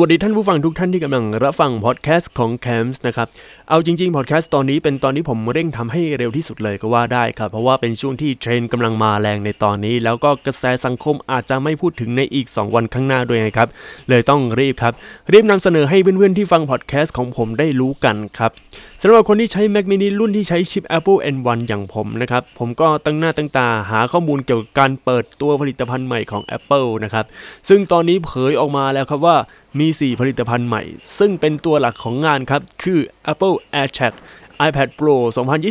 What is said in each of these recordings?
วัสดีท่านผู้ฟังทุกท่านที่กำลังรับฟังพอดแคสต์ของ c a m s นะครับ เอาจริงๆพอดแคสต์ตอนนี้เป็นตอนที่ผมเร่งทำให้เร็วที่สุดเลยก็ว่าได้ครับ เพราะว่าเป็นช่วงที่เทรนด์กำลังมาแรงในตอนนี้ แล้วก็กระแสสังคมอาจจะไม่พูดถึงในอีก 2 วันข้างหน้าด้วยนะครับ เลยต้องรีบครับ รีบนำเสนอให้เพื่อนๆที่ฟังพอดแคสต์ของผมได้รู้กันครับ สำหรับคนที่ใช้ Mac mini รุ่นที่ใช้ชิป Apple M1 อย่างผมนะครับ ผมก็ตั้งหน้าตั้งตาหาข้อมูลเกี่ยวกับการเปิดตัวผลิตภัณฑ์ใหม่ของ Apple นะครับ ซึ่งตอนนี้เผยออกมาแล้วครับว่ามี 4 ผลิตภัณฑ์ใหม่ ซึ่งเป็นตัวหลักของงานครับ คือ Apple AirTag iPad Pro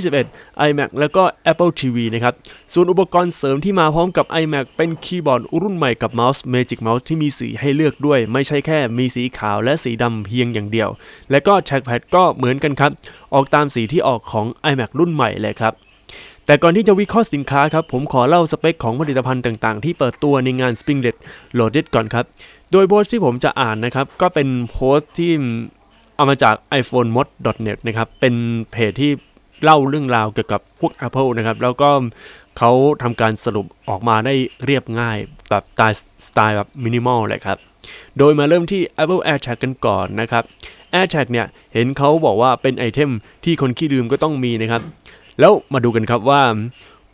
2021 iMac แล้วก็ Apple TV นะครับ ส่วนอุปกรณ์เสริมที่มาพร้อมกับ iMac เป็นคีย์บอร์ดรุ่นใหม่กับเมาส์ Magic Mouse ที่มีสีให้เลือกด้วย ไม่ใช่แค่มีสีขาวและสีดำเพียงอย่างเดียว และก็ Trackpad ก็เหมือนกันครับ ออกตามสีที่ออกของ iMac รุ่นใหม่เลยครับแต่ก่อนที่จะวิเคราะห์สินค้าครับ ผมขอเล่าสเปคของผลิตภัณฑ์ต่างๆ ที่เปิดตัวในงาน Springlet Loaded ก่อนครับ โดยโพสต์ที่ผมจะอ่านนะครับ ก็เป็นโพสต์ที่ เอามาจาก iPhoneMod.net นะครับ เป็นเพจที่เล่าเรื่องราวเกี่ยวกับพวก Apple นะครับ แล้วก็เขาทำการสรุปออกมาได้เรียบง่ายแบบสไตล์สไตล์แบบมินิมอลเลยครับ โดยมาเริ่มที่ Apple AirTag กันก่อนนะครับ AirTag เนี่ย เห็นเขาบอกว่าเป็นไอเทมที่คนขี้ลืมก็ต้องมีนะครับ แล้วมาดูกันครับว่า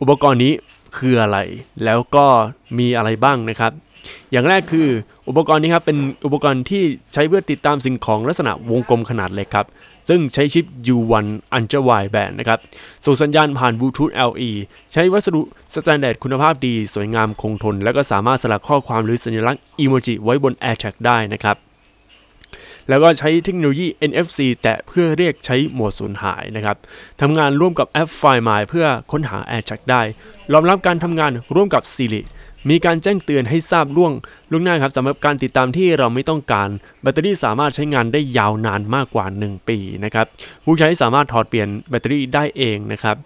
อุปกรณ์นี้คืออะไร แล้วก็มีอะไรบ้างนะครับ อย่างแรกคืออุปกรณ์นี้ครับเป็นอุปกรณ์ที่ใช้เพื่อติดตามสิ่งของลักษณะวงกลมขนาดเล็กครับ ซึ่งใช้ชิป U1 Ultra Wideband นะครับ ส่งสัญญาณผ่านบลูทูธ LE ใช้วัสดุสแตนดาร์ดคุณภาพดี สวยงามคงทน แล้วก็สามารถสลักข้อความหรือสัญลักษณ์อีโมจิไว้บน AirTag ได้นะครับ แล้วก็ใช้เทคโนโลยี NFC แตะเพื่อเรียกใช้โหมดสูญหายนะครับทำงานร่วมกับแอป Find My เพื่อค้นหา AirTag ได้ รองรับการทำงานร่วมกับ Siri มีการแจ้งเตือนให้ทราบล่วงล่วงหน้าครับสำหรับการติดตามที่เราไม่ต้องการ แบตเตอรี่สามารถใช้งานได้ยาวนานมากกว่า 1 ปีนะครับผู้ใช้สามารถถอดเปลี่ยนแบตเตอรี่ได้เองนะครับ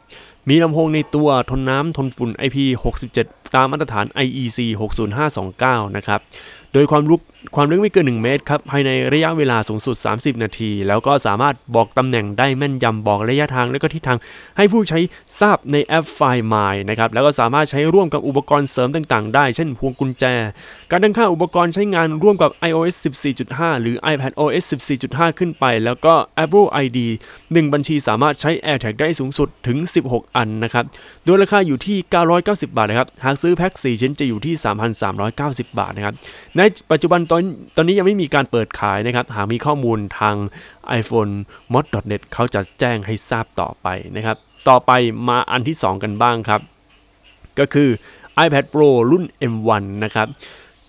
มีลำโพงในตัวทนน้ำทนฝุ่น IP67 ตามมาตรฐาน IEC 60529 นะครับ โดยความลึกความลึกไม่เกิน 1 เมตรครับ ภายในระยะเวลาสูงสุด 30 นาที แล้วก็สามารถบอกตำแหน่งได้แม่นยำบอกระยะทางและก็ทิศทาง ให้ผู้ใช้ทราบในแอป Find My นะครับ แล้วก็สามารถใช้ร่วมกับอุปกรณ์เสริมต่างๆ ได้ เช่นพวงกุญแจ การตั้งค่าอุปกรณ์ใช้งานร่วมกับ iOS 14.5 หรือ iPadOS 14.5 ขึ้นไป แล้วก็ Apple ID 1 บัญชีสามารถใช้ AirTag ได้สูงสุดถึง 16 อันนะครับ โดยราคาอยู่ที่ 990 บาทนะครับ หากซื้อแพ็ค4ชิ้นจะอยู่ที่ 3,390 บาทนะครับ ในปัจจุบันตอนตอนนี้ยังไม่มีการเปิดขายนะครับ หากมีข้อมูลทาง iPhone mod.net เขาจะแจ้งให้ทราบต่อไปนะครับ ต่อไปมาอันที่ 2 กันบ้างครับ ก็คือ iPad Pro รุ่น M1 นะครับ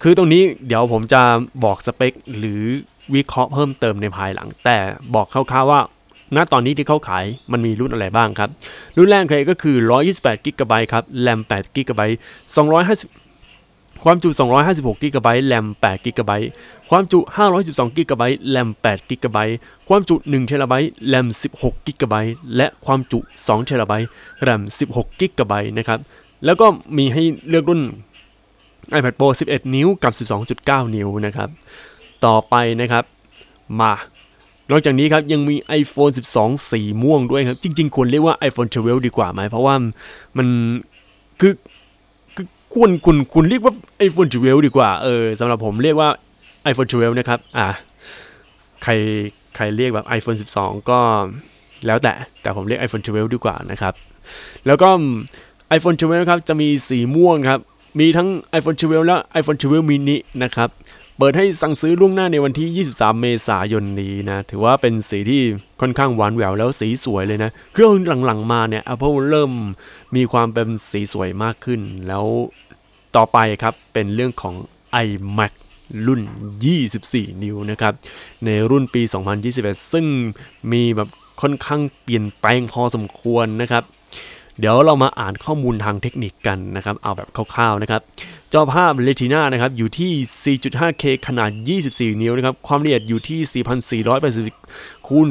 คือตรงนี้เดี๋ยวผมจะบอกสเปคหรือวิเคราะห์เพิ่มเติมในภายหลัง แต่บอกคร่าวๆว่า ณตอนนี้ที่เขาขายมันมีรุ่นอะไรบ้างครับ รุ่นแรกเลยก็คือ 128 g b ครับ RAM 8 g b 250ความจุ 256 g b แรม8 g b ความจุ 512 g b แรม8 g b ความจุ1 t b แรม 16 g b และความจุ2 t b แรม 16 g b นะครับ แล้วก็มีให้เลือกรุ่น iPad Pro 11 นิ้วกับ 12.9 นิ้วนะครับ ต่อไปนะครับ มา นอกจากนี้ครับยังมี iPhone 12 สีม่วงด้วยครับ จริง ๆควรเรียกว่า iPhone 12 ดีกว่าไหม เพราะว่ามันคือคือควรคุณคุณเรียกว่า iPhone 12 ดีกว่า เออสำหรับผมเรียกว่า iPhone 12 นะครับ อะใครใครเรียกแบบ iPhone 12 ก็แล้วแต่แต่ผมเรียก iPhone 12 ดีกว่านะครับ แล้วก็ iPhone 12 นะครับ จะมีสีม่วงครับ มีทั้ง iPhone 12 และ iPhone 12 mini นะครับ เปิดให้สั่งซื้อล่วงหน้าในวันที่ 23 เมษายนนี้นะ ถือว่าเป็นสีที่ค่อนข้างหวานแหววแล้วสีสวยเลยนะ เครื่องหลังๆมาเนี่ย Apple เริ่มมีความเป็นสีสวยมากขึ้น แล้วต่อไปครับ เป็นเรื่องของ iMac รุ่น 24 นิ้วนะครับ ในรุ่นปี 2021 ซึ่งมีแบบค่อนข้างเปลี่ยนแปลงพอสมควรนะครับ เดี๋ยวเรามาอ่านข้อมูลทางเทคนิคกันนะครับ เอาแบบคร่าวๆนะครับ จอภาพ Retina นะครับอยู่ที่ 4.5K ขนาด 24 นิ้วนะครับ ความละเอียดอยู่ที่ 4,480คูณ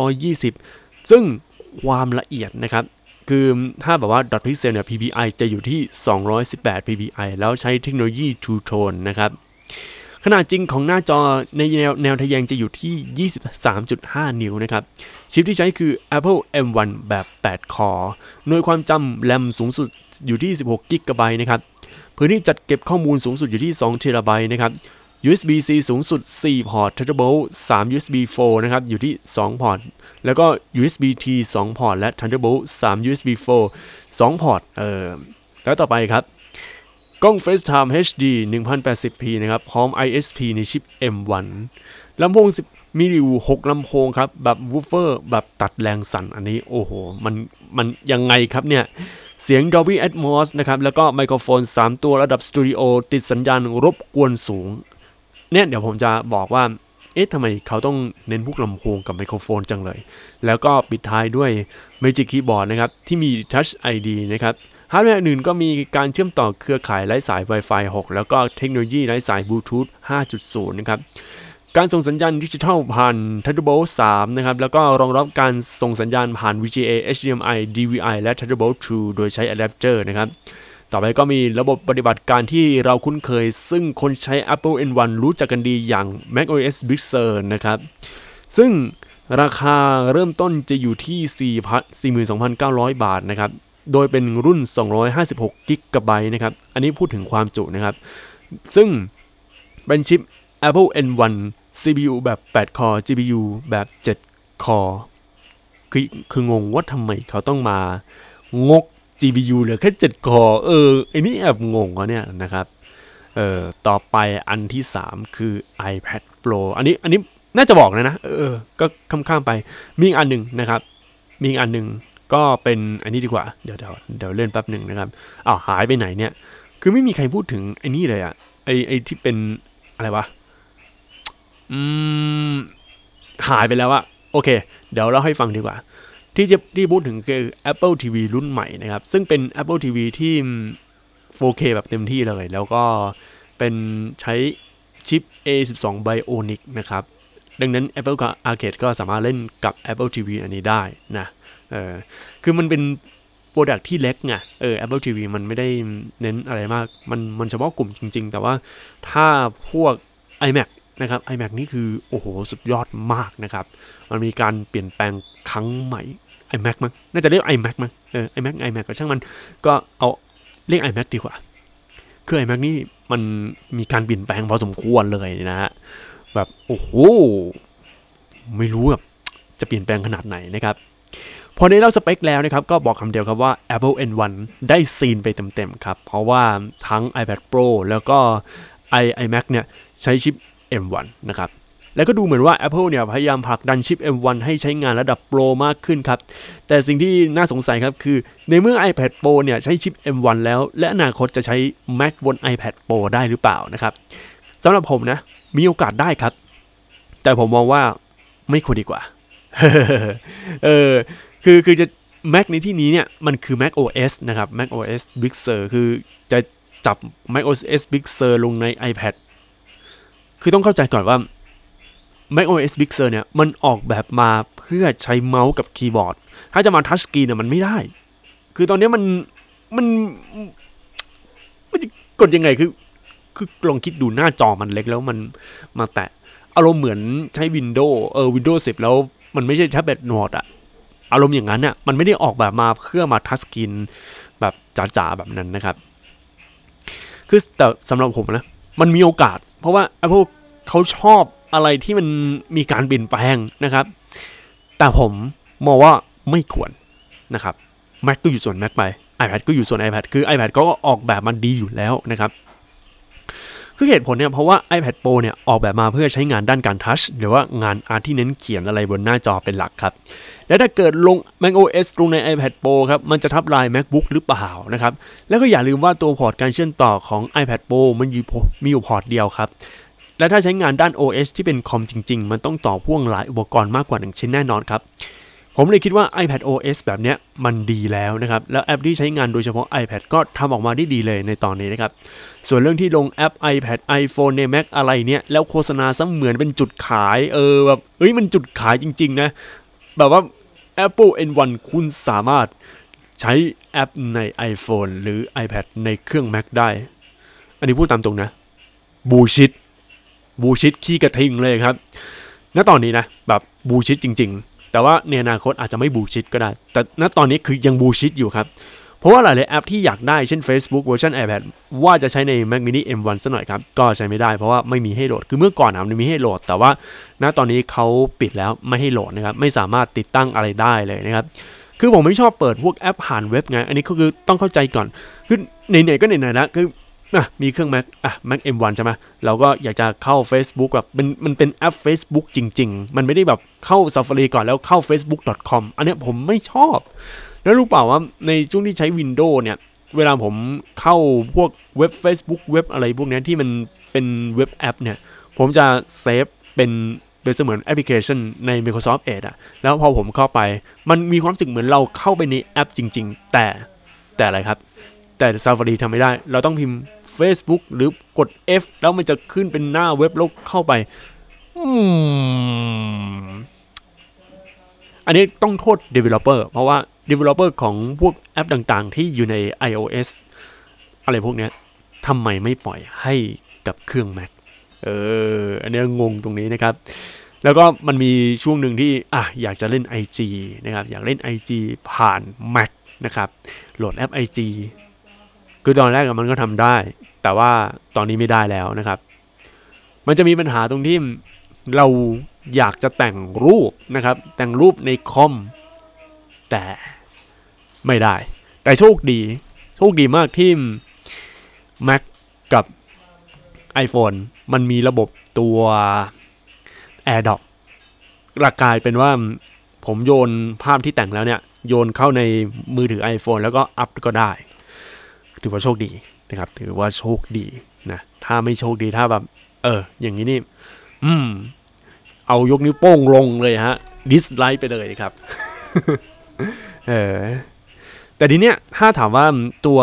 2,520 ซึ่งความละเอียดนะครับ คือถ้าแบบว่า dot pixel เนี่ย PPI จะอยู่ที่ 218 PPI แล้วใช้เทคโนโลยี True Tone นะครับ ขนาดจริงของหน้าจอในแนวแนวทะแยงจะอยู่ที่ 23.5 นิ้วนะครับ ชิปที่ใช้คือ Apple M1 แบบ 8 คอร์หน่วยความจำแรมสูงสุดอยู่ที่ 16 g b นะครับ พื้นที่จัดเก็บข้อมูลสูงสุดอยู่ที่2 t b นะครับ USB-C สูงสุด 4 พอร์ต Thunderbolt 3 USB 4 นะครับ อยู่ที่ 2 พอร์ต แล้วก็ USB-C 2 พอร์ต และ Thunderbolt 3 USB 4 2 พอร์ต เออแล้วต่อไปครับ กล้อง FaceTime HD 1080p นะครับ พร้อม ISP ในชิป M1 ลำโพง 10 มีอยู่ 6 ลำโพงครับ แบบวูฟเฟอร์ แบบตัดแรงสั่น อันนี้โอ้โห มัน มันยังไงครับเนี่ย เสียง Dolby Atmos นะครับ แล้วก็ไมโครโฟน 3 ตัวระดับสตูดิโอติดสัญญาณรบกวนสูง เนี่ย เดี๋ยวผมจะบอกว่า เอ๊ะทำไมเขาต้องเน้นพวกลำโพงกับไมโครโฟนจังเลย แล้วก็ปิดท้ายด้วย Magic Keyboard นะครับ ที่มี Touch ID นะครับ ฮาร์ดแวร์อื่นก็มีการเชื่อมต่อเครือข่ายไร้สาย Wi-Fi 6 แล้วก็เทคโนโลยีไร้สายบลูทูธ5.0 นะครับการส่งสัญญาณดิจิทัลผ่าน Thunderbolt 3นะครับ แล้วก็รองรับการส่งสัญญาณผ่าน VGA HDMI DVI และ Thunderbolt 2 โดยใช้อะแดปเตอร์นะครับ ต่อไปก็มีระบบปฏิบัติการที่เราคุ้นเคย ซึ่งคนใช้ Apple N1 รู้จักกันดีอย่าง macOS Big Sur นะครับ ซึ่งราคาเริ่มต้นจะอยู่ที่42,900 บาทนะครับ โดยเป็นรุ่น 256กิกะไบต์นะครับ อันนี้พูดถึงความจุนะครับ ซึ่งเป็นชิป Apple N1 CPU แบบ 8 คอ GPU แบบ 7 คอคือคืองงว่าทำไมเขาต้องมางก GPU เหลือแค่ 7 คอเออไอ้นี่แอบงงวะเนี่ยนะครับเออต่อไปอันที่ 3 คือ iPad Pro อันนี้อันนี้น่าจะบอกนะนะ เออ ก็ข้ามๆไป มีอีกอันหนึ่งนะครับ มีอีกอันหนึ่ง ก็เป็นอันนี้ดีกว่า เดี๋ยวเดี๋ยวเดี๋ยวเล่นแป๊บหนึ่งนะครับอ้าวหายไปไหนเนี่ย คือไม่มีใครพูดถึงไอ้นี่เลยอะไอไอที่เป็นอะไรวะ อืม หายไปแล้วอะโอเค เดี๋ยวเราให้ฟังดีกว่า ที่จะที่พูดถึงคือ Apple TV รุ่นใหม่นะครับ ซึ่งเป็น Apple TV ที่ 4K แบบเต็มที่เลย แล้วก็เป็นใช้ชิป A12 Bionic นะครับ ดังนั้น Apple Arcade ก็สามารถเล่นกับ Apple TV อันนี้ได้นะ เออคือมันเป็นโปรดักที่เล็กไงเออ Apple TV มันไม่ได้เน้นอะไรมาก มันมันเฉพาะกลุ่มจริง ๆ แต่ว่าถ้าพวก iMac นะครับ iMac นี่คือ โอ้โห สุดยอดมากนะครับ มันมีการเปลี่ยนแปลงครั้งใหม่ iMac มั้งน่าจะเรียก iMac มั้งเออ iMac iMac ก็ช่างมันก็เอาเรียก iMac ดีกว่า คือ iMac นี่มันมีการเปลี่ยนแปลงพอสมควรเลยนะฮะแบบโอ้โหไม่รู้แบบจะเปลี่ยนแปลงขนาดไหนนะครับ พอได้เล่าสเปคแล้วนะครับ ก็บอกคำเดียวครับว่า Apple N1 ได้ซีนไปเต็มๆครับ เพราะว่าทั้ง iPad Pro แล้วก็ i iMac เนี่ยใช้ชิป M1 นะครับแล้วก็ดูเหมือนว่า Apple เนี่ยพยายามผลักดันชิป M1 ให้ใช้งานระดับโปรมากขึ้นครับ แต่สิ่งที่น่าสงสัยครับคือ ในเมื่อ iPad Pro เนี่ยใช้ชิป M1 แล้ว และอนาคตจะใช้ Mac บน iPad Pro ได้หรือเปล่านะครับสำหรับผมนะ มีโอกาสได้ครับ แต่ผมมองว่าไม่ควรดีกว่า เออ คือคือจะ Mac ในที่นี้เนี่ยมันคือ Mac OS นะครับ Mac OS Big Sur คือจะจับ Mac OS Big Sur ลงใน iPad คือต้องเข้าใจก่อนว่า Mac OS Big Sur เนี่ยมันออกแบบมาเพื่อใช้เมาส์กับคีย์บอร์ด ถ้าจะมาทัชสกรีนเนี่ยมันไม่ได้ คือตอนนี้มันมันมันจะกดยังไงคือคือลองคิดดูหน้าจอมันเล็กแล้วมันมาแตะอารมณ์เหมือนใช้ Windows เออ Windows 10แล้วมันไม่ใช่แท็บเล็ตโนดอะ อารมณ์อย่างนั้นน่ะมันไม่ได้ออกแบบมาเพื่อมาทัชสกรีนแบบจ๋าๆแบบนั้นนะครับ คือแต่สำหรับผมนะ มันมีโอกาส เพราะว่า Apple เขาชอบอะไรที่มันมีการเปลี่ยนแปลงนะครับ แต่ผมมองว่าไม่ควรนะครับ Mac ก็อยู่ส่วน Mac ไป iPad ก็อยู่ส่วน iPad คือ iPad ก็ออกแบบมันดีอยู่แล้วนะครับ คือเหตุผลเนี่ยเพราะว่า iPad Pro เนี่ยออกแบบมาเพื่อใช้งานด้านการ touch หรือว่างาน art ที่เน้นเขียนอะไรบนหน้าจอเป็นหลักครับ และถ้าเกิดลง macOS ลงใน iPad Pro ครับ มันจะทับ line MacBook หรือเปล่านะครับ แล้วก็อย่าลืมว่าตัวพอร์ตการเชื่อมต่อของ iPad Pro มันมีอยู่พอร์ตเดียวครับและถ้าใช้งานด้าน OS ที่เป็นคอมจริง ๆ มันต้องต่อพ่วงหลายอุปกรณ์มากกว่าหนึ่งชิ้นแน่นอนครับ ผมเลยคิดว่า iPad OS แบบเนี้ยมันดีแล้วนะครับ แล้วแอปที่ใช้งานโดยเฉพาะ iPad ก็ทำออกมาได้ดีเลยในตอนนี้นะครับ ส่วนเรื่องที่ลงแอป iPad iPhone ใน Mac อะไรเนี่ย แล้วโฆษณาซะเหมือนเป็นจุดขาย เออแบบเฮ้ยมันจุดขายจริง ๆ นะ แบบว่า Apple N1 คุณสามารถใช้แอปใน iPhone หรือ iPad ในเครื่อง Mac ได้ อันนี้พูดตามตรงนะบูชิดบูชิดขี้กระทิงเลยครับ ณ ตอนนี้นะ แบบบูชิดจริง ๆ แต่ว่าในอนาคตอาจจะไม่บูชิดก็ได้ แต่ณตอนนี้คือยังบูชิดอยู่ครับ เพราะว่าหลายๆแอปที่อยากได้เช่น Facebook เวอร์ชัน iPad ว่าจะใช้ใน Mac mini M1 ซะหน่อยครับ ก็ใช้ไม่ได้เพราะว่าไม่มีให้โหลด คือเมื่อก่อนนะมันมีให้โหลด แต่ว่าณตอนนี้เขาปิดแล้วไม่ให้โหลดนะครับ ไม่สามารถติดตั้งอะไรได้เลยนะครับคือผมไม่ชอบเปิดพวกแอปผ่านเว็บไง อันนี้ก็คือต้องเข้าใจก่อน คือไหนๆก็ไหนๆนะคือ อะมีเครื่อง Mac อะ Mac M1 ใช่ไหมเราก็อยากจะเข้า Facebook แบบมันมันเป็นแอป Facebook จริง ๆ มันไม่ได้แบบเข้า Safari ก่อนแล้วเข้า facebook.com อันเนี้ยผมไม่ชอบ แล้วรู้เปล่าว่าในช่วงที่ใช้ Windows เนี่ย เวลาผมเข้าพวกเว็บ Facebook เว็บอะไรพวกนี้ที่มันเป็นเว็บแอปเนี่ย ผมจะเซฟเป็นเป็นเสมือนแอปพลิเคชันใน Microsoft Edge อะแล้วพอผมเข้าไป มันมีความรู้สึกเหมือนเราเข้าไปในแอปจริง ๆ แต่แต่อะไรครับ แต่ Safari ทำไม่ได้ เราต้องพิมพ์ Facebook หรือกด F แล้วมันจะขึ้นเป็นหน้าเว็บแล้วเข้าไป อืม อันนี้ต้องโทษ developer เพราะว่า developer ของพวกแอปต่างๆ ที่อยู่ใน iOS อะไรพวกเนี้ยทำไมไม่ปล่อยให้กับเครื่อง Mac เออ อันนี้งงตรงนี้นะครับ แล้วก็มันมีช่วงหนึ่งที่อะอยากจะเล่น IG นะครับ อยากเล่น IG ผ่าน Mac นะครับ โหลดแอป IG คือตอนแรกมันก็ทำได้ แต่ว่าตอนนี้ไม่ได้แล้วนะครับ มันจะมีปัญหาตรงที่เราอยากจะแต่งรูปนะครับ แต่งรูปในคอม แต่ไม่ได้ แต่โชคดี โชคดีมากที่ Mac กับ iPhone มันมีระบบตัว AirDrop หลักกายเป็นว่าผมโยนภาพที่แต่งแล้วเนี่ย โยนเข้าในมือถือ iPhone แล้วก็อัพก็ได้ ถือว่าโชคดีนะครับ ถือว่าโชคดีนะถ้าไม่โชคดีถ้าแบบ เออ อย่างนี้นี่ อืม เอายกนิ้วโป้งลงเลยฮะ dislike ไปเลยครับ เออแต่ทีเนี้ยถ้าถามว่าตัว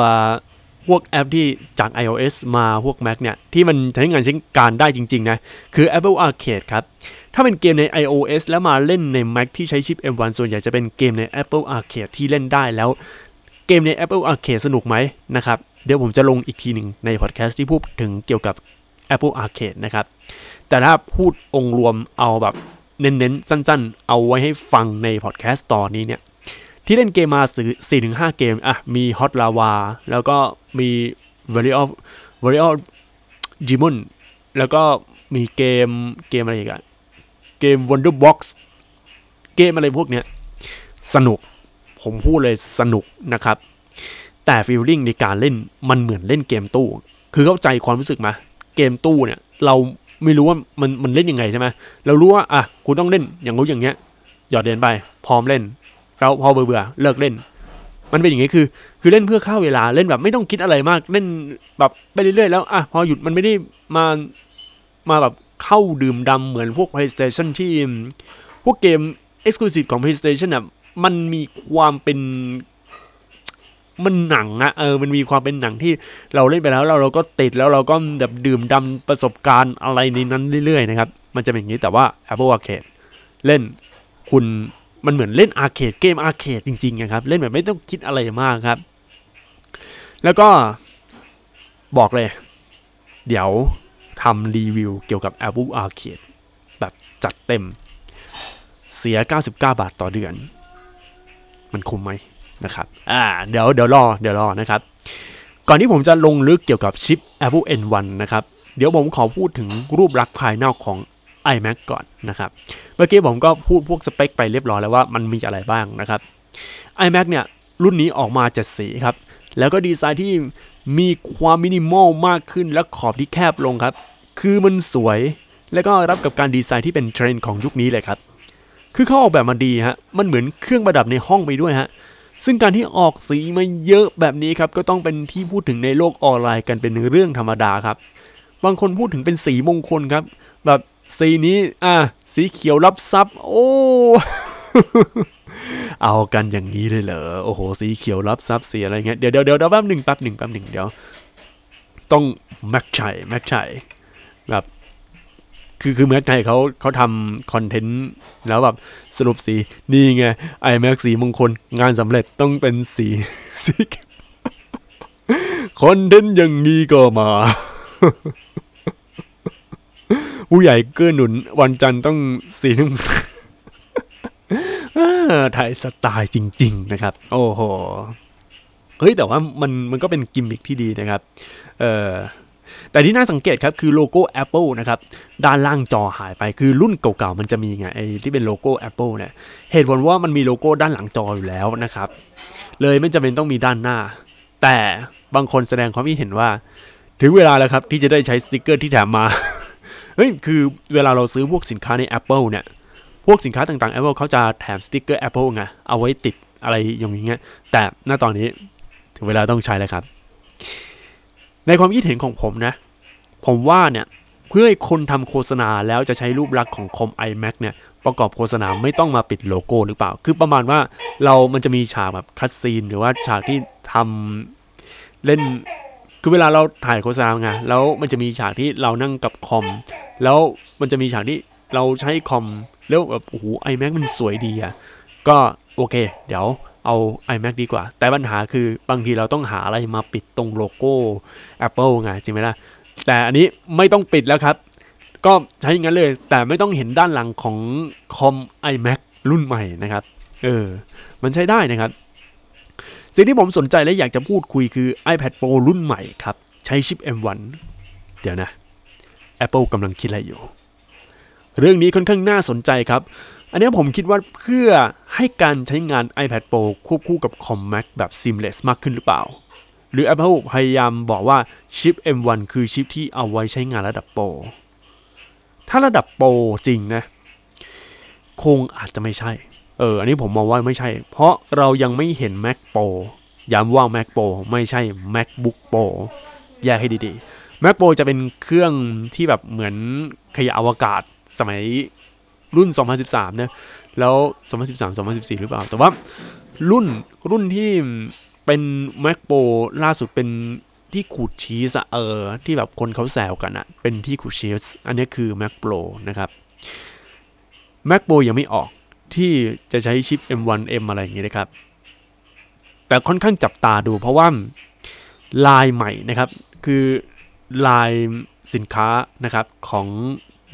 พวกแอปที่จาก iOS มาพวก Mac เนี่ย ที่มันใช้งานใช้การได้จริง ๆ นะ คือ Apple Arcade ครับ ถ้าเป็นเกมใน iOS แล้วมาเล่นใน Mac ที่ใช้ชิป M1 ส่วนใหญ่จะเป็นเกมใน Apple Arcade ที่เล่นได้แล้ว เกมใน Apple Arcade สนุกไหมนะครับ เดี๋ยวผมจะลงอีกทีหนึ่งในพอดแคสต์ที่พูดถึงเกี่ยวกับ Apple Arcade นะครับ แต่ถ้าพูดองค์รวมเอาแบบเน้นๆ สั้นๆ เอาไว้ให้ฟังในพอดแคสต์ตอนนี้เนี่ย ที่เล่นเกมมาสี่ถึงห้าเกม อะ มี Hot Lava แล้วก็มี v a r i of v a r i of Demon แล้วก็มีเกมเกมอะไรอีกอะเกม Wonder Box เกมอะไรพวกเนี้ย สนุก ผมพูดเลยสนุกนะครับ แต่ฟีลลิ่งในการเล่นมันเหมือนเล่นเกมตู้ คือเข้าใจความรู้สึกมาเกมตู้เนี่ย เราไม่รู้ว่ามันมันเล่นยังไงใช่ไหมเรารู้ว่าอะคุณต้องเล่นอย่างรู้อย่างเงี้ยหยอดเดินไป พร้อมเล่นแล้วพอเบื่อเบื่อเลิกเล่น มันเป็นอย่างนี้คือ คือเล่นเพื่อฆ่าเวลาเล่นแบบไม่ต้องคิดอะไรมากเล่นแบบไปเรื่อยๆแล้วอะพอหยุดมันไม่ได้มามาแบบเข้าดื่มดำเหมือนพวก PlayStation ที่พวกเกม Exclusive ของ PlayStation อะ มันมีความเป็นมันหนังอะเออ มันมีความเป็นหนังที่เราเล่นไปแล้วเราเราก็ติดแล้วเราก็แบบดื่มดำประสบการณ์อะไรในนั้นเรื่อยๆนะครับ มันจะเป็นอย่างนี้แต่ว่า Apple Arcade เล่นคุณมันเหมือนเล่นอาร์เคดเกมอาร์เคดจริงๆนะครับ เล่นแบบไม่ต้องคิดอะไรมากครับ แล้วก็บอกเลย เดี๋ยวทำรีวิวเกี่ยวกับ Apple Arcade แบบจัดเต็ม เสีย 99 บาทต่อเดือน มันคุ้มไหมนะครับอ่าเดี๋ยวเดี๋ยวรอเดี๋ยวรอนะครับ ก่อนที่ผมจะลงลึกเกี่ยวกับชิป Apple N1 นะครับเดี๋ยวผมขอพูดถึงรูปลักษณ์ภายนอกของ iMac ก่อนนะครับ เมื่อกี้ผมก็พูดพวกสเปคไปเรียบร้อยแล้วว่ามันมีอะไรบ้างนะครับ iMac เนี่ยรุ่นนี้ออกมาเจ็ดสีครับ แล้วก็ดีไซน์ที่มีความมินิมอลมากขึ้นและขอบที่แคบลงครับ คือมันสวย แล้วก็รับกับการดีไซน์ที่เป็นเทรนด์ของยุคนี้เลยครับ คือเขาออกแบบมาดีฮะ มันเหมือนเครื่องประดับในห้องไปด้วยฮะ ซึ่งการที่ออกสีมาเยอะแบบนี้ครับ ก็ต้องเป็นที่พูดถึงในโลกออนไลน์กันเป็นเรื่องธรรมดาครับ บางคนพูดถึงเป็นสีมงคลครับ แบบสีนี้ อะ สีเขียวรับทรัพย์โอ้ เอากันอย่างนี้เลยเหรอ โอ้โห สีเขียวรับทรัพย์สีอะไรเงี้ย เดี๋ยวเดี๋ยวเดี๋ยวแป๊บหนึ่งแป๊บหนึ่งแป๊บหนึ่งเดี๋ยว ต้องแม็กชัยแม็กชัย คือคือแม็กชัยเขาเขาทำ content แล้วแบบสรุปสีนี่ไง iMac สีมงคลงานสำเร็จต้องเป็นสีสี content อย่างนี้ก็มา ผู้ใหญ่เกื้อหนุนวันจันทร์ต้องสีน้ำไทยสไตล์จริง ๆ นะครับ โอ้โหเฮ้ยแต่ว่ามันมันก็เป็นกิมมิคที่ดีนะครับ เออ แต่ที่น่าสังเกตครับคือโลโก้ Apple นะครับด้านล่างจอหายไปคือรุ่นเก่าๆมันจะมีไงไอ้ที่เป็นโลโก้ Apple เนี่ยเหตุผลว่ามันมีโลโก้ด้านหลังจออยู่แล้วนะครับ เลยไม่จำเป็นต้องมีด้านหน้า แต่บางคนแสดงความคิดเห็นว่า ถึงเวลาแล้วครับที่จะได้ใช้สติกเกอร์ที่แถมมาเฮ้ยคือเวลาเราซื้อพวกสินค้าใน Apple เนี่ยพวกสินค้าต่างๆ Apple เขาจะแถมสติกเกอร์ Apple ไงเอาไว้ติดอะไรอย่างเงี้ยแต่ณตอนนี้ถึงเวลาต้องใช้แล้วครับ ในความคิดเห็นของผมนะ ผมว่าเนี่ยเพื่อให้คนทำโฆษณาแล้วจะใช้รูปลักษณ์ของคอม iMac เนี่ยประกอบโฆษณาไม่ต้องมาปิดโลโก้หรือเปล่า คือประมาณว่าเรามันจะมีฉากแบบ cutscene หรือว่าฉากที่ทำเล่นคือเวลาเราถ่ายโฆษณาไงแล้วมันจะมีฉากที่เรานั่งกับคอม แล้วมันจะมีฉากที่เราใช้คอม แล้วแบบโอ้โห iMac มันสวยดีอะก็โอเค เดี๋ยว เอา iMac ดีกว่า แต่ปัญหาคือบางทีเราต้องหาอะไรมาปิดตรงโลโก้ Apple ไงจริงไหมล่ะ แต่อันนี้ไม่ต้องปิดแล้วครับ ก็ใช้อย่างนั้นเลย แต่ไม่ต้องเห็นด้านหลังของคอม iMac รุ่นใหม่นะครับ เออ มันใช้ได้นะครับ สิ่งที่ผมสนใจและอยากจะพูดคุยคือ iPad Pro รุ่นใหม่ครับ ใช้ชิป M1 เดี๋ยวนะ Apple กำลังคิดอะไรอยู่ เรื่องนี้ค่อนข้างน่าสนใจครับ อันนี้ผมคิดว่าเพื่อให้การใช้งาน iPad Pro ควบคู่กับคอม Mac แบบ seamless มากขึ้นหรือเปล่า หรือ Apple พยายามบอกว่าชิป M1 คือชิปที่เอาไว้ใช้งานระดับโปร ถ้าระดับโปรจริงนะ คงอาจจะไม่ใช่ เออ อันนี้ผมมองว่าไม่ใช่ เพราะเรายังไม่เห็น Mac Pro ย้ำว่า Mac Pro ไม่ใช่ MacBook Pro แยกให้ดีๆ Mac Pro จะเป็นเครื่องที่แบบเหมือนขยะอวกาศสมัย รุ่น 2013นะแล้ว 2013 2014 หรือเปล่า แต่ว่ารุ่นรุ่นที่เป็น Mac Pro ล่าสุดเป็นที่ขูดชีสเออที่แบบคนเขาแซวกันอะเป็นที่ขูดชีส อันนี้คือ Mac Pro นะครับ Mac Pro ยังไม่ออกที่จะใช้ชิป M1M อะไรอย่างงี้นะครับ แต่ค่อนข้างจับตาดูเพราะว่าลายใหม่นะครับ คือลายสินค้านะครับของ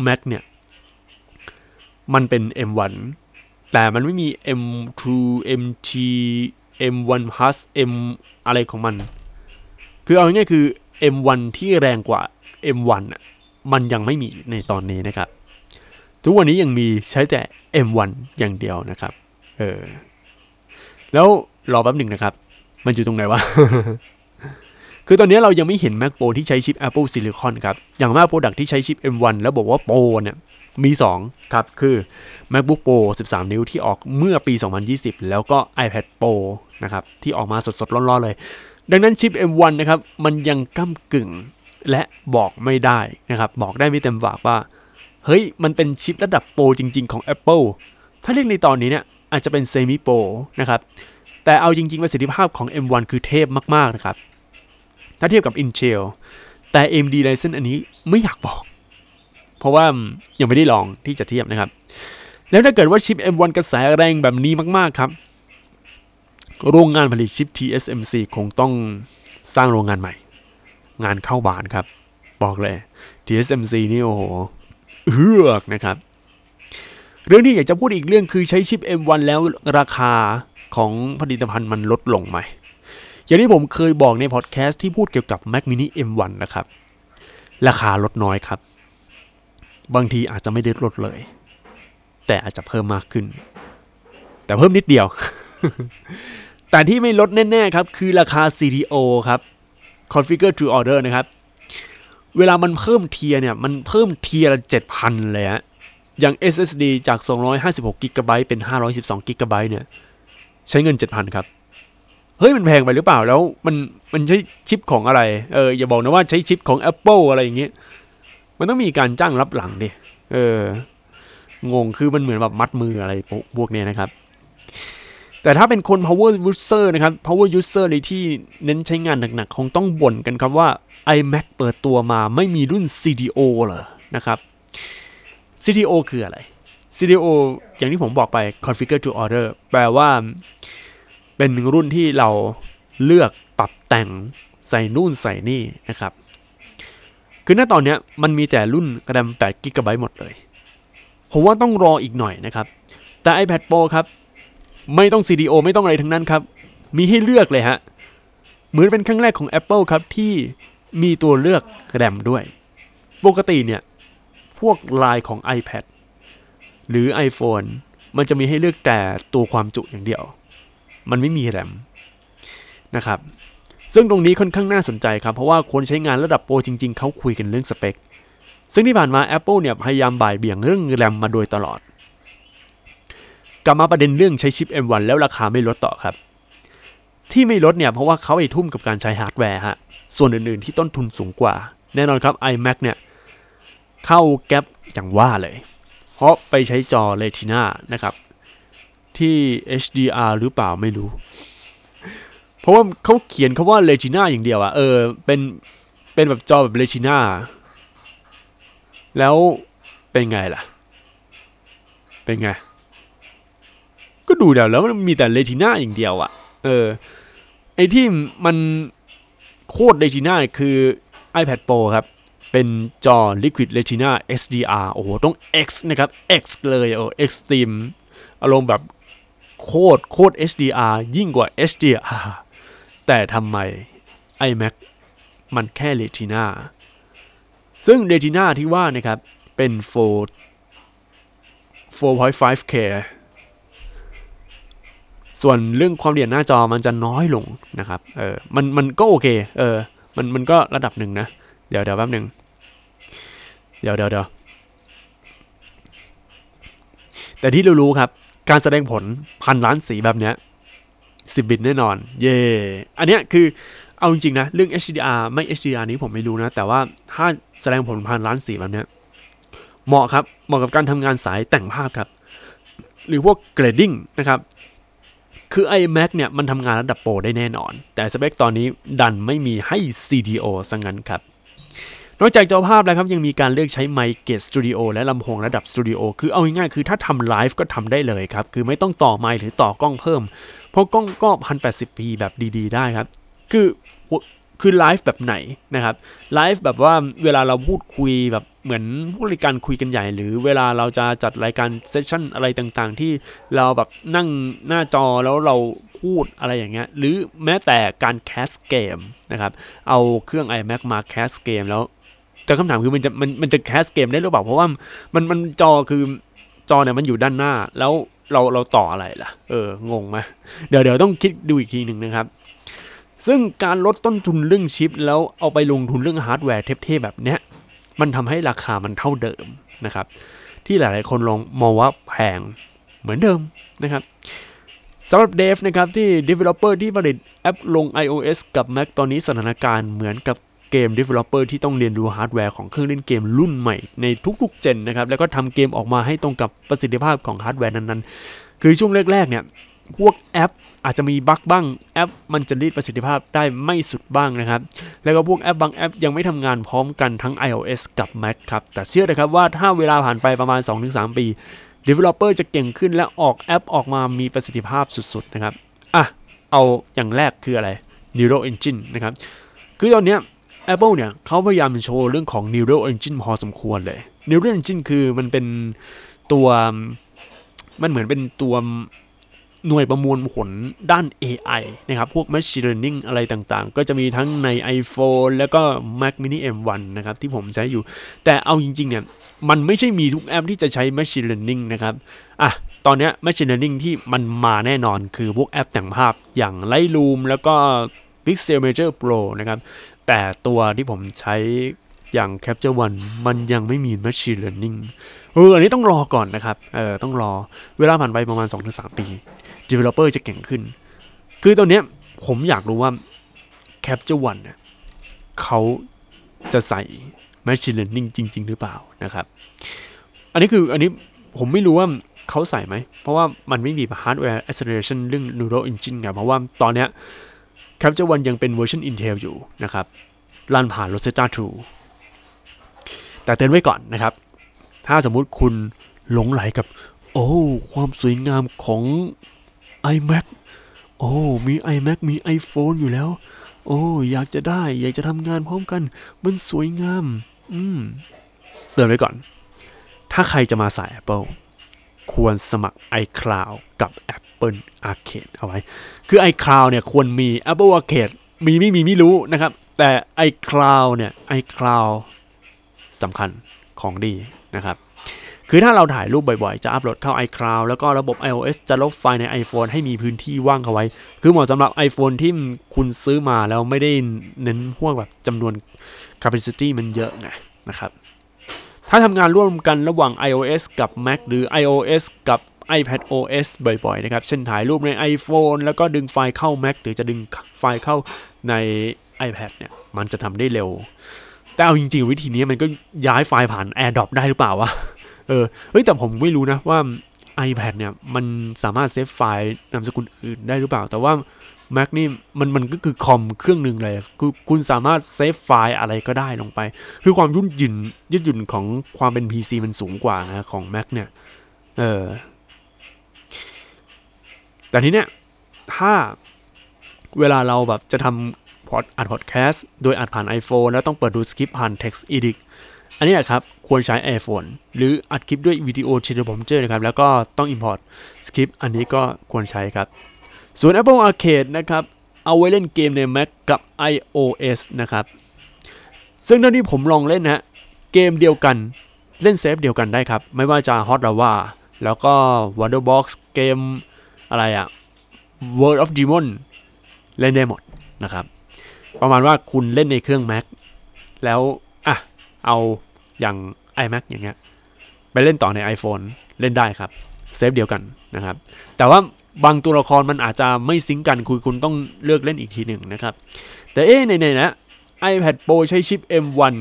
Mac เนี่ย มันเป็น M1 แต่มันไม่มี M2 MT M1 Plus M อะไรของมัน คือเอาง่ายๆคือ M1 ที่แรงกว่า M1 อะมันยังไม่มีในตอนนี้นะครับ ทุกวันนี้ยังมีใช้แต่ M1 อย่างเดียวนะครับ เออ แล้วรอแป๊บหนึ่งนะครับ มันอยู่ตรงไหนวะ คือตอนนี้เรายังไม่เห็น Mac Pro ที่ใช้ชิป Apple Silicon ครับ อย่างมากโปรดักที่ใช้ชิป M1 แล้วบอกว่า Pro เนี่ย มี 2 ครับ คือ MacBook Pro 13 นิ้วที่ออกเมื่อปี 2020 แล้วก็ iPad Pro นะครับ ที่ออกมาสดๆ ร้อนๆ เลย ดังนั้นชิป M1 นะครับ มันยังก้ากึ่งและบอกไม่ได้นะครับ บอกได้ไม่เต็มปากว่า เฮ้ย มันเป็นชิประดับโปรจริง ๆ ของ Apple ถ้าเรียกในตอนนี้เนี่ย อาจจะเป็นเซมิโปรนะครับ แต่เอาจริงๆประสิทธิภาพของ M1 คือเทพมาก ๆ นะครับ ถ้าเทียบกับ Intel แต่ AMD Ryzen อันนี้ไม่อยากบอก เพราะว่ายังไม่ได้ลองที่จะเทียบนะครับ แล้วถ้าเกิดว่าชิป M1 กระแสแรงแบบนี้มากๆครับ โรงงานผลิตชิป TSMC คงต้องสร้างโรงงานใหม่ งานเข้าบานครับ บอกเลย TSMC นี่โอ้โหเฮือกนะครับ เรื่องที่อยากจะพูดอีกเรื่องคือใช้ชิป M1 แล้วราคาของผลิตภัณฑ์มันลดลงไหม อย่างที่ผมเคยบอกในพอดแคสต์ที่พูดเกี่ยวกับ Mac mini M1 นะครับ ราคาลดน้อยครับ บางทีอาจจะไม่ได้ลดเลย แต่อาจจะเพิ่มมากขึ้น แต่เพิ่มนิดเดียว แต่ที่ไม่ลดแน่ๆครับ คือราคา CDO ครับ Configure to Order นะครับ เวลามันเพิ่มเทียเนี่ย มันเพิ่มเทียละ7,000 เลยฮะอย่าง SSD จาก 256 g b เป็น 512 g b เนี่ย ใช้เงิน 7,000 ครับ เฮ้ย มันแพงไปหรือเปล่าแล้วมันมันใช้ชิปของอะไร เออ อย่าบอกนะว่าใช้ชิปของ Apple อะไรอย่างเงี้ย มันต้องมีการจ้างรับหลังดิ เออ งง คือมันเหมือนแบบมัดมืออะไรพวกเนี้ยนะครับ แต่ถ้าเป็นคน power user นะครับ power user เลยที่เน้นใช้งานหนักๆ คงต้องบ่นกันครับว่า iMac เปิดตัวมาไม่มีรุ่น CDO เหรอ นะครับ CDO คืออะไร CDO อย่างที่ผมบอกไป configure to order แปลว่า เป็นรุ่นที่เราเลือกปรับแต่งใส่นู่นใส่นี่นะครับ คือณตอนเนี้ยมันมีแต่รุ่นแรม8 g b หมดเลย ผมว่าต้องรออีกหน่อยนะครับ แต่ iPad Pro ครับ ไม่ต้อง CDO ไม่ต้องอะไรทั้งนั้นครับ มีให้เลือกเลยฮะ เหมือนเป็นครั้งแรกของ Apple ครับ ที่มีตัวเลือกแรมด้วย ปกติเนี่ย พวกลายของ iPad หรือ iPhone มันจะมีให้เลือกแต่ตัวความจุอย่างเดียว มันไม่มีแรมนะครับ ซึ่งตรงนี้ค่อนข้างน่าสนใจครับ เพราะว่าคนใช้งานระดับโปรจริง ๆ เขาคุยกันเรื่องสเปค ซึ่งที่ผ่านมา Apple เนี่ยพยายามบ่ายเบี่ยงเรื่องแรมมาโดยตลอด กลับมาประเด็นเรื่องใช้ชิป M1 แล้วราคาไม่ลดต่อครับ ที่ไม่ลดเนี่ยเพราะว่าเขาไอ้ทุ่มกับการใช้ฮาร์ดแวร์ฮะ ส่วนอื่นๆที่ต้นทุนสูงกว่า แน่นอนครับ iMac เนี่ยเข้าแก๊ปอย่างว่าเลย เพราะไปใช้จอ Retina นะครับที่ HDR หรือเปล่าไม่รู้ เพราะว่าเขาเขียนคำว่า Retina อย่างเดียวอะเออเป็นเป็นแบบจอแบบ Retina แล้วเป็นไงล่ะ เป็นไง ก็ดูเดี๋ยวแล้วมันมีแต่ Retina อย่างเดียวอะเออไอที่มันโคตร Retina คือ iPad Pro ครับ เป็นจอ Liquid Retina XDR โอ้โห ต้อง X นะครับ X เลยโอ้ Extreme อารมณ์แบบโคตรโคตร HDR ยิ่งกว่า HDR แต่ทำไม iMac มันแค่ Retina ซึ่ง Retina ที่ว่านะครับ เป็น4 4.5K ส่วนเรื่องความละเอียดหน้าจอมันจะน้อยลงนะครับ เออ มัน มันก็โอเค เออ มัน มันก็ระดับหนึ่งนะ เดี๋ยวเดี๋ยวแป๊บหนึ่ง เดี๋ยวเดี๋ยวเดี๋ยวแต่ที่เรารู้ครับ การแสดงผลพันล้านสีแบบเนี้ย สิบบิตแน่นอน เย่อันเนี้ยคือเอาจริงๆนะ เรื่อง HDR ไม่ HDR นี้ผมไม่รู้นะ แต่ว่าถ้าแสดงผลพันล้านสีแบบเนี้ยเหมาะครับ เหมาะกับการทำงานสายแต่งภาพครับ หรือพวกเกรดดิ้งนะครับคือ iMac เนี่ย มันทำงานระดับโปรได้แน่นอน แต่สเปคตอนนี้ดันไม่มีให้ CDO ซะงั้นครับ นอกจากจอภาพแล้วครับยังมีการเลือกใช้ไมค์เกตสตูดิโอและลำโพงระดับสตูดิโอคือเอาง่ายๆคือถ้าทำไลฟ์ก็ทำได้เลยครับ คือไม่ต้องต่อไมค์หรือต่อกล้องเพิ่ม เพราะกล้องก็ 1080p แบบดีๆ ได้ครับ คือคือไลฟ์แบบไหนนะครับไลฟ์แบบว่าเวลาเราพูดคุยแบบเหมือนผู้รายการคุยกันใหญ่ หรือเวลาเราจะจัดรายการ session อะไรต่างๆ ที่เราแบบนั่งหน้าจอแล้วเราพูดอะไรอย่างเงี้ยหรือแม้แต่การ cast เกมนะครับเอาเครื่อง iMac มา cast เกมแล้ว แต่คำถามคือมันจะมันมันจะ cast เกมได้หรือเปล่าเพราะว่ามันมันจอคือจอเนี่ยมันอยู่ด้านหน้า แล้วเราเราต่ออะไรล่ะ เอองงไหมเดี๋ยวเดี๋ยวต้องคิดดูอีกทีหนึ่งนะครับ ซึ่งการลดต้นทุนเรื่องชิป แล้วเอาไปลงทุนเรื่องฮาร์ดแวร์เทพๆแบบเนี้ยมันทำให้ราคามันเท่าเดิมนะครับ ที่หลายๆคนลองมองว่าแพงเหมือนเดิมนะครับสำหรับ Dev นะครับที่ Developer ที่ผลิตแอปลง iOS กับ Mac ตอนนี้สถานการณ์เหมือนกับ Game Developer ที่ต้องเรียนรู้ฮาร์ดแวร์ของเครื่องเล่นเกมรุ่นใหม่ในทุกๆ gen นะครับ แล้วก็ทำเกมออกมาให้ตรงกับประสิทธิภาพของฮาร์ดแวร์นั้นๆ คือช่วงแรกๆเนี่ยพวกแอปอาจจะมีบั๊กบ้างแอป มันจะรีดประสิทธิภาพได้ไม่สุดบ้างนะครับ แล้วก็พวกแอปบางแอปยังไม่ทำงานพร้อมกันทั้ง iOS กับ Mac ครับ แต่เชื่อนะครับว่าถ้าเวลาผ่านไปประมาณ 2-3 ปี Developer จะเก่งขึ้นและออกแอปออกมามีประสิทธิภาพสุดๆนะครับ อะ เอาอย่างแรกคืออะไร Neural Engine นะครับ คือตอนเนี้ย Apple เนี่ยเขาพยายามโชว์เรื่องของ Neural Engine พอสมควรเลย Neural Engine คือมันเป็นตัว มันเหมือนเป็นตัวหน่วยประมวลผลด้าน AI นะครับ พวก Machine Learning อะไรต่างๆ ก็จะมีทั้งใน iPhone แล้วก็ Mac Mini M1 นะครับ ที่ผมใช้อยู่ แต่เอาจริง ๆ เนี่ย มันไม่ใช่มีทุกแอปที่จะใช้ Machine Learning นะครับ อะ ตอนนี้ Machine Learning ที่มันมาแน่นอนคือพวกแอปแต่งภาพอย่าง Lightroom แล้วก็ Pixelmator Pro นะครับ แต่ตัวที่ผมใช้อย่าง Capture One มันยังไม่มี Machine Learning เออ อันนี้ต้องรอก่อนนะครับ เออ ต้องรอ เวลาผ่านไปประมาณ 2-3 ปี Developer จะเก่งขึ้น คือตอนเนี้ยผมอยากรู้ว่า Capture One เนี่ยเขาจะใส่ Machine Learning จริง ๆ หรือเปล่านะครับ อันนี้คืออันนี้ผมไม่รู้ว่าเขาใส่ไหม เพราะว่ามันไม่มี Hardware Acceleration เรื่อง Neural Engine ไงเพราะว่าตอนเนี้ย Capture One ยังเป็นเวอร์ชัน Intel อยู่นะครับรันผ่าน Rosetta 2 แต่เตือนไว้ก่อนนะครับ ถ้าสมมุติคุณหลงไหลกับ โอ้ความสวยงามของ iMac โอ้มี iMac มี iPhone อยู่แล้ว โอ้อยากจะได้ อยากจะทำงานพร้อมกัน มันสวยงาม อืมเตือนไว้ก่อน ถ้าใครจะมาสาย Apple ควรสมัคร iCloud กับ Apple Arcade เอาไว้ คือ iCloud เนี่ยควรมี Apple Arcade มีไม่มีไม่รู้นะครับ แต่ iCloud เนี่ย iCloud สำคัญของดีนะครับ คือถ้าเราถ่ายรูปบ่อยๆ จะอัปโหลดเข้า iCloud แล้วก็ระบบ iOS จะลบไฟล์ใน iPhone ให้มีพื้นที่ว่างเอาไว้ คือเหมาะสำหรับ iPhone ที่คุณซื้อมาแล้วไม่ได้เน้นพวกแบบจำนวน capacity มันเยอะไงนะครับถ้าทำงานร่วมกันระหว่าง iOS กับ Mac หรือ iOS กับ iPad OS บ่อยๆนะครับ เช่นถ่ายรูปใน iPhone แล้วก็ดึงไฟล์เข้า Mac หรือจะดึงไฟล์เข้าใน iPad เนี่ย มันจะทำได้เร็ว แต่เอาจริงๆ วิธีนี้มันก็ย้ายไฟล์ผ่าน AirDrop ได้หรือเปล่าวะ เออ เฮ้ย แต่ผมไม่รู้นะว่า iPad เนี่ย มันสามารถเซฟไฟล์นามสกุลอื่นได้หรือเปล่า แต่ว่า Mac นี่มันมันก็คือคอมเครื่องหนึ่งเลยคือคุณสามารถเซฟไฟล์อะไรก็ได้ลงไป คือความยืดหยุ่นยืดหยุ่นของความเป็น PC มันสูงกว่านะของ Mac เนี่ย เออ แต่ทีเนี้ยถ้าเวลาเราแบบจะทำพอดอัดพอดแคสต์โดยอัดผ่าน iPhone แล้วต้องเปิดดูสคริปต์ผ่าน Text Edit อันนี้ครับ ควรใช้ iPhone หรืออัดคลิปด้วยวิดีโอ t r a ผมเจอนะครับ แล้วก็ต้อง Import สคริปต์อันนี้ก็ควรใช้ครับ ส่วน Apple Arcade นะครับ เอาไว้เล่นเกมใน Mac กับ iOS นะครับ ซึ่งเท่าที่ผมลองเล่นนะฮะเกมเดียวกันเล่นเซฟเดียวกันได้ครับ ไม่ว่าจะ Hot Lava แล้วก็ Wonderbox เกม อะไรอะ World of Demon เล่นได้หมดนะครับ ประมาณว่าคุณเล่นในเครื่อง Mac แล้วอะเอาอย่าง iMac อย่างเงี้ย ไปเล่นต่อใน iPhone เล่นได้ครับเซฟเดียวกันนะครับ แต่ว่าบางตัวละครมันอาจจะไม่ sync กันคุณคุณต้องเลือกเล่นอีกทีหนึ่งนะครับ แต่เอ๊ะไหนๆนะ iPad Pro ใช้ชิป M1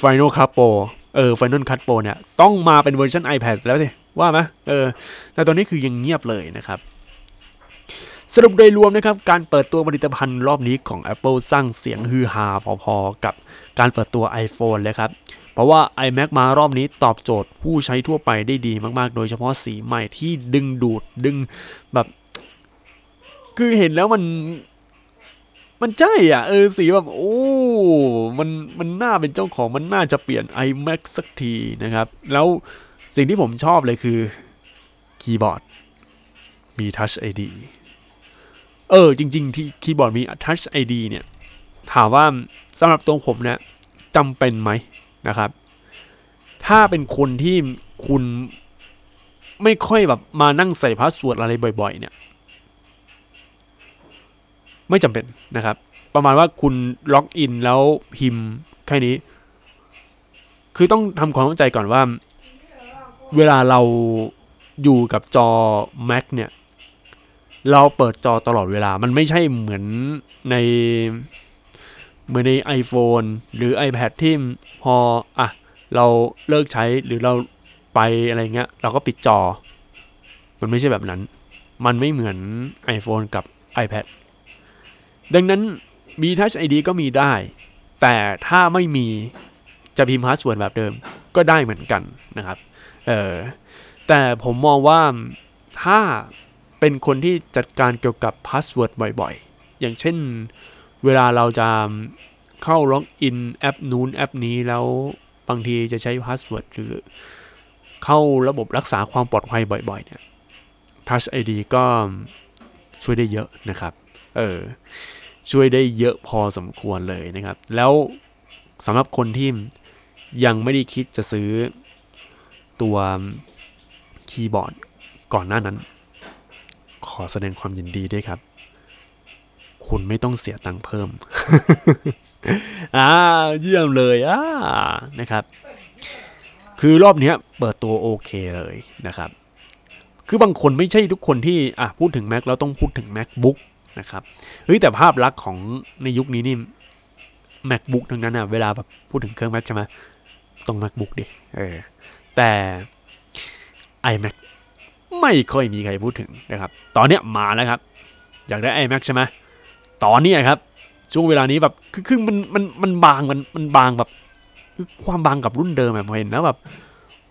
Final Cut Pro เออ Final Cut Pro เนี่ย ต้องมาเป็นเวอร์ชัน iPad แล้วสิ ว่าไหมเออ แต่ตอนนี้คือยังเงียบเลยนะครับสรุปโดยรวมนะครับ การเปิดตัวผลิตภัณฑ์รอบนี้ของ Apple สร้างเสียงฮือฮาพอๆ กับการเปิดตัว iPhone เลยครับ เพราะว่า iMac มารอบนี้ตอบโจทย์ผู้ใช้ทั่วไปได้ดีมากๆ โดยเฉพาะสีใหม่ที่ดึงดูดดึงแบบ คือเห็นแล้วมัน มันใช่อะ เออสีแบบ โอ้ มันมันน่าเป็นเจ้าของมันน่าจะเปลี่ยน iMac สักทีนะครับ แล้ว สิ่งที่ผมชอบเลยคือคีย์บอร์ดมี Touch ID เออ จริง ๆ ที่คีย์บอร์ดมี Touch ID เนี่ย ถามว่าสำหรับตัวผมเนี่ยจำเป็นไหมนะครับ ถ้าเป็นคนที่คุณไม่ค่อยแบบมานั่งใส่ password อะไรบ่อย ๆ เนี่ย ไม่จำเป็นนะครับ ประมาณว่าคุณ login แล้วพิมพ์แค่นี้ คือต้องทำความเข้าใจก่อนว่า เวลาเราอยู่กับจอ Mac เนี่ย เราเปิดจอตลอดเวลา มันไม่ใช่เหมือนในเหมือนใน iPhone หรือ iPad ที่พออะเราเลิกใช้หรือเราไปอะไรเงี้ย เราก็ปิดจอ มันไม่ใช่แบบนั้น มันไม่เหมือน iPhone กับ iPad ดังนั้นมี Touch ID ก็มีได้ แต่ถ้าไม่มีจะพิมพ์ password แบบเดิมก็ได้เหมือนกันนะครับ เออแต่ผมมองว่าถ้าเป็นคนที่จัดการเกี่ยวกับ password บ่อยๆ อย่างเช่นเวลาเราจะเข้า login แอปนู้นแอปนี้แล้วบางทีจะใช้ password หรือเข้าระบบรักษาความปลอดภัยบ่อยๆเนี่ย Touch ID ก็ช่วยได้เยอะนะครับ เออ ช่วยได้เยอะพอสมควรเลยนะครับ แล้วสำหรับคนที่ยังไม่ได้คิดจะซื้อ ตัวคีย์บอร์ดก่อนหน้านั้น ขอแสดงความยินดีด้วยครับ คุณไม่ต้องเสียตังค์เพิ่ม อ่า เยี่ยมเลยอ่านะครับ คือรอบนี้เปิดตัวโอเคเลยนะครับ คือบางคนไม่ใช่ทุกคนที่อะพูดถึง Mac แล้วต้องพูดถึง MacBook นะครับ เฮ้ยแต่ภาพลักษณ์ของในยุคนี้นี่ MacBook ทั้งนั้นอะ เวลาแบบพูดถึงเครื่อง Mac ใช่ไหมต้อง MacBook ดิ เออ แต่ iMac ไม่ค่อยมีใครพูดถึงนะครับ ตอนเนี้ยมาแล้วครับ อยากได้ iMac ใช่ไหมตอนนี้ครับ ช่วงเวลานี้แบบคือคือมันมันมันบางมันมันบางแบบคือความบางกับรุ่นเดิมแบบเห็นแล้วแบบ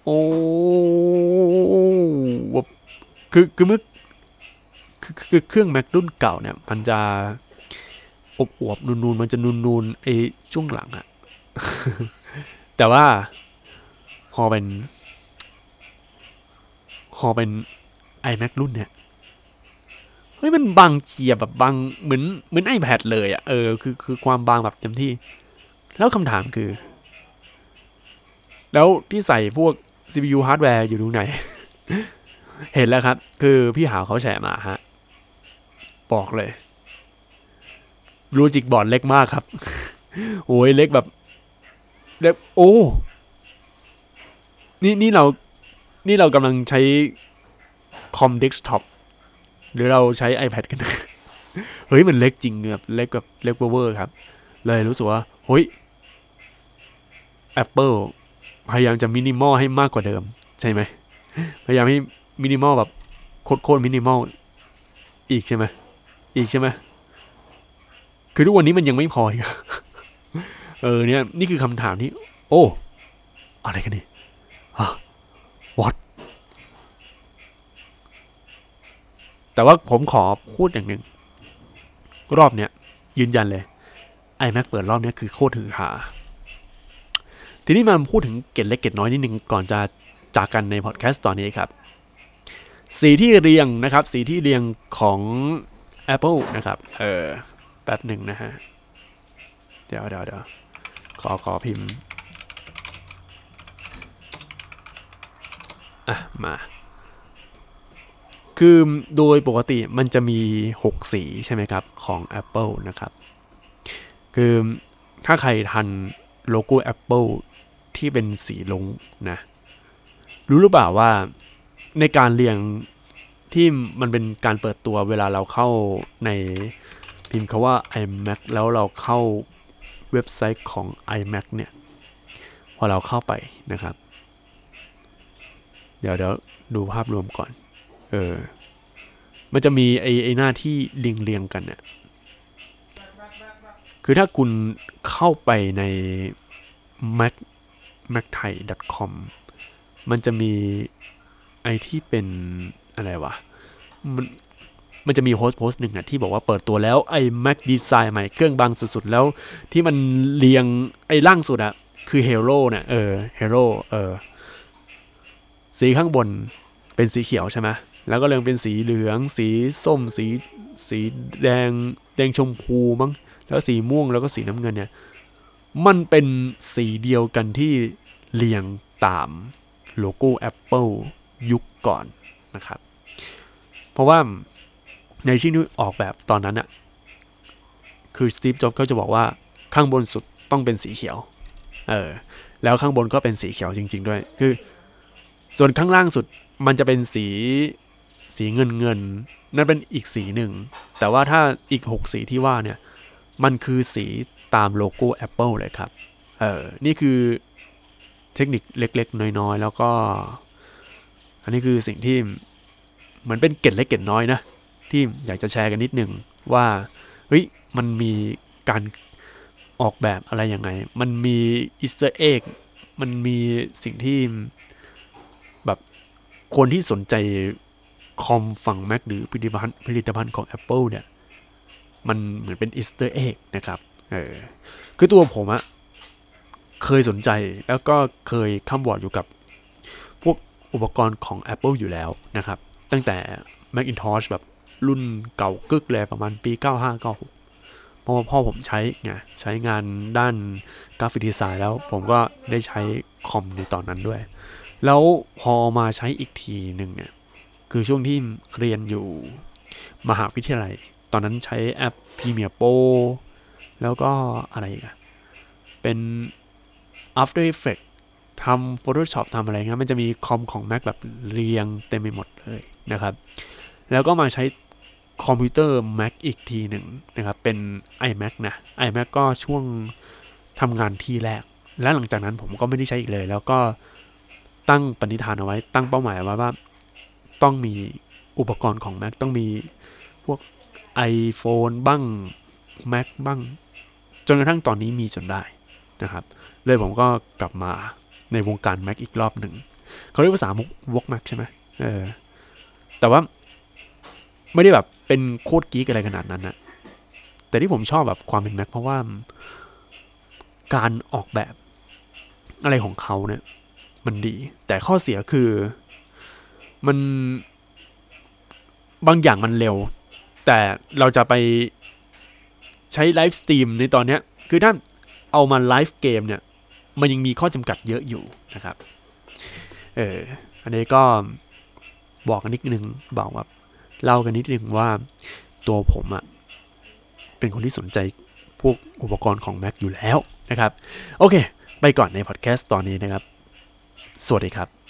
โอ้แบบคือคือเมื่อคือคือเครื่อง Mac รุ่นเก่าเนี่ย มันจะอบอวบนูนๆ มันจะนูนๆไอช่วงหลังอะแต่ว่า พอเป็น พอเป็น iMac รุ่นเนี่ยเฮ้ยมันบางเฉียบแบบบางเหมือนเหมือน iPad เลยอะ่ะเออคือคือความบางแบบเต็มที่ แล้วคำถามคือ แล้วที่ใส่พวก CPU ฮาร์ดแวร์อยู่ตรงไหน เห็นแล้วครับ คือพี่หาวเขาแฉมาฮะ บอกเลย logic board เล็กมากครับ โอ้ยเล็กแบบเล็กโอ้ นี่นี่เรานี่เรากำลังใช้คอมเดสก์ท็อปหรือเราใช้ iPad กัน เฮ้ย มันเล็กจริงแบบเล็กแบบเล็กเวอร์ครับ เลยรู้สึกว่า เฮ้ย Apple พยายามจะมินิมอลให้มากกว่าเดิม ใช่ไหม พยายามให้มินิมอลแบบโคตรมินิมอลอีกใช่ไหม อีกใช่ไหม คือทุกวันนี้มันยังไม่พออีก เออเนี่ย นี่คือคำถามที่ โอ้ อะไรกันนี่ ฮะ what แต่ว่าผมขอพูดอย่างหนึ่ง รอบเนี้ย ยืนยันเลย iMac เปิดรอบเนี้ยคือโคตรถือหา ทีนี้มาพูดถึงเกร็ดเล็กเกร็ดน้อยนิดนึงก่อนจะจากกันในพอดแคสต์ตอนนี้ครับ สีที่เรียงนะครับ สีที่เรียงของ Apple นะครับ เออแป๊บหนึ่งนะฮะ เดี๋ยวเดี๋ยวเดี๋ยวขอขอพิมพ์ อะมา คือโดยปกติมันจะมี 6 สีใช่ไหมครับของ Apple นะครับ คือถ้าใครทันโลโก้ Apple ที่เป็นสีลงนะ รู้หรือเปล่าว่าในการเรียงที่มันเป็นการเปิดตัวเวลาเราเข้าในพิมพ์คาว่า iMac แล้วเราเข้าเว็บไซต์ของ iMac เนี่ย พอเราเข้าไปนะครับ เดี๋ยวเดี๋ยวดูภาพรวมก่อน เออ มันจะมีไอไอหน้าที่เรียงเรียงกันเนี่ยคือถ้าคุณเข้าไปใน mac macthai.com มันจะมีไอที่เป็นอะไรวะ มันมันจะมีโพสต์โพสต์หนึ่งอะที่บอกว่าเปิดตัวแล้วไอ้ Mac Design ใหม่เครื่องบางสุดๆ แล้วที่มันเรียงไอ้ล่างสุดอะคือ Hero เนี่ยเออ Hero เออ สีข้างบนเป็นสีเขียวใช่ไหมแล้วก็เรียงเป็นสีเหลือง สีส้ม สีสีแดง แดงชมพูมั้ง แล้วสีม่วงแล้วก็สีน้ำเงินเนี่ย มันเป็นสีเดียวกันที่เรียงตามโลโก้ Apple ยุคก่อนนะครับ เพราะว่าในที่นี้ออกแบบตอนนั้นอะคือสตีฟ จ็อบส์ก็จะบอกว่าข้างบนสุดต้องเป็นสีเขียว เออ แล้วข้างบนก็เป็นสีเขียวจริง ๆ ด้วย คือ ส่วนข้างล่างสุดมันจะเป็นสีสีเงินเงินนั่นเป็นอีกสีหนึ่ง แต่ว่าถ้าอีก 6 สีที่ว่าเนี่ย มันคือสีตามโลโก้ Apple เลยครับ เออ นี่คือเทคนิคเล็กๆ น้อยๆ แล้วก็ อันนี้คือสิ่งที่เหมือนเป็นเกร็ดเล็กเกร็ดน้อยนะ ที่อยากจะแชร์กันนิดหนึ่งว่าเฮ้ยมันมีการออกแบบอะไรยังไง มันมี Easter egg มันมีสิ่งที่ คนที่สนใจคอมฝั่ง Mac หรือผลิตภัณฑ์ผลิตภัณฑ์ของ Apple เนี่ย มันเหมือนเป็น Easter egg นะครับ เออ คือตัวผมอะเคยสนใจแล้วก็เคยข้ามวอร์ดอยู่กับ พวกอุปกรณ์ของ Apple อยู่แล้วนะครับ ตั้งแต่ Macintosh แบบรุ่นเก่ากึ๊กเลยประมาณปี 95 96เพราะว่าพ่อผมใช้ไงใช้งานด้านกราฟิกดีไซน์แล้วผมก็ได้ใช้คอมในตอนนั้นด้วย แล้วพอมาใช้อีกทีหนึ่งเนี่ย คือช่วงที่เรียนอยู่มหาวิทยาลัย ตอนนั้นใช้แอป Premiere Pro แล้วก็อะไรอีกอะเป็น After Effects ทำ Photoshop ทำอะไรเงี้ยมันจะมีคอมของ Mac แบบเรียงเต็มไปหมดเลยนะครับ แล้วก็มาใช้คอมพิวเตอร์ Mac อีกทีหนึ่งนะครับ เป็น iMac นะ iMac ก็ช่วงทำงานที่แรก และหลังจากนั้นผมก็ไม่ได้ใช้อีกเลย แล้วก็ ตั้งปณิธานเอาไว้ ตั้งเป้าหมายไว้ว่า ต้องมีอุปกรณ์ของ Mac ต้องมีพวก iPhone บ้าง Mac บ้าง จนกระทั่งตอนนี้มีจนได้นะครับ เลยผมก็กลับมาในวงการ Mac อีกรอบหนึ่ง เขาเรียกภาษาวก Mac ใช่ไหมเออ แต่ว่าไม่ได้แบบเป็นโคตรกีกอะไรขนาดนั้นนะแต่ที่ผมชอบแบบความเป็น Mac เพราะว่าการออกแบบอะไรของเขาเนี่ย มันดี แต่ข้อเสียคือมันบางอย่างมันเร็ว แต่เราจะไปใช้ไลฟ์สตรีมในตอนนี้คือถ้าเอามาไลฟ์เกมเนี่ย มันยังมีข้อจำกัดเยอะอยู่นะครับ เอออันนี้ก็บอกกันนิดนึงบอกว่าเล่ากันนิดนึงว่าตัวผมอะเป็นคนที่สนใจพวกอุปกรณ์ของ Mac อยู่แล้วนะครับ โอเค ไปก่อนในพอดแคสต์ตอนนี้นะครับ สวัสดีครับ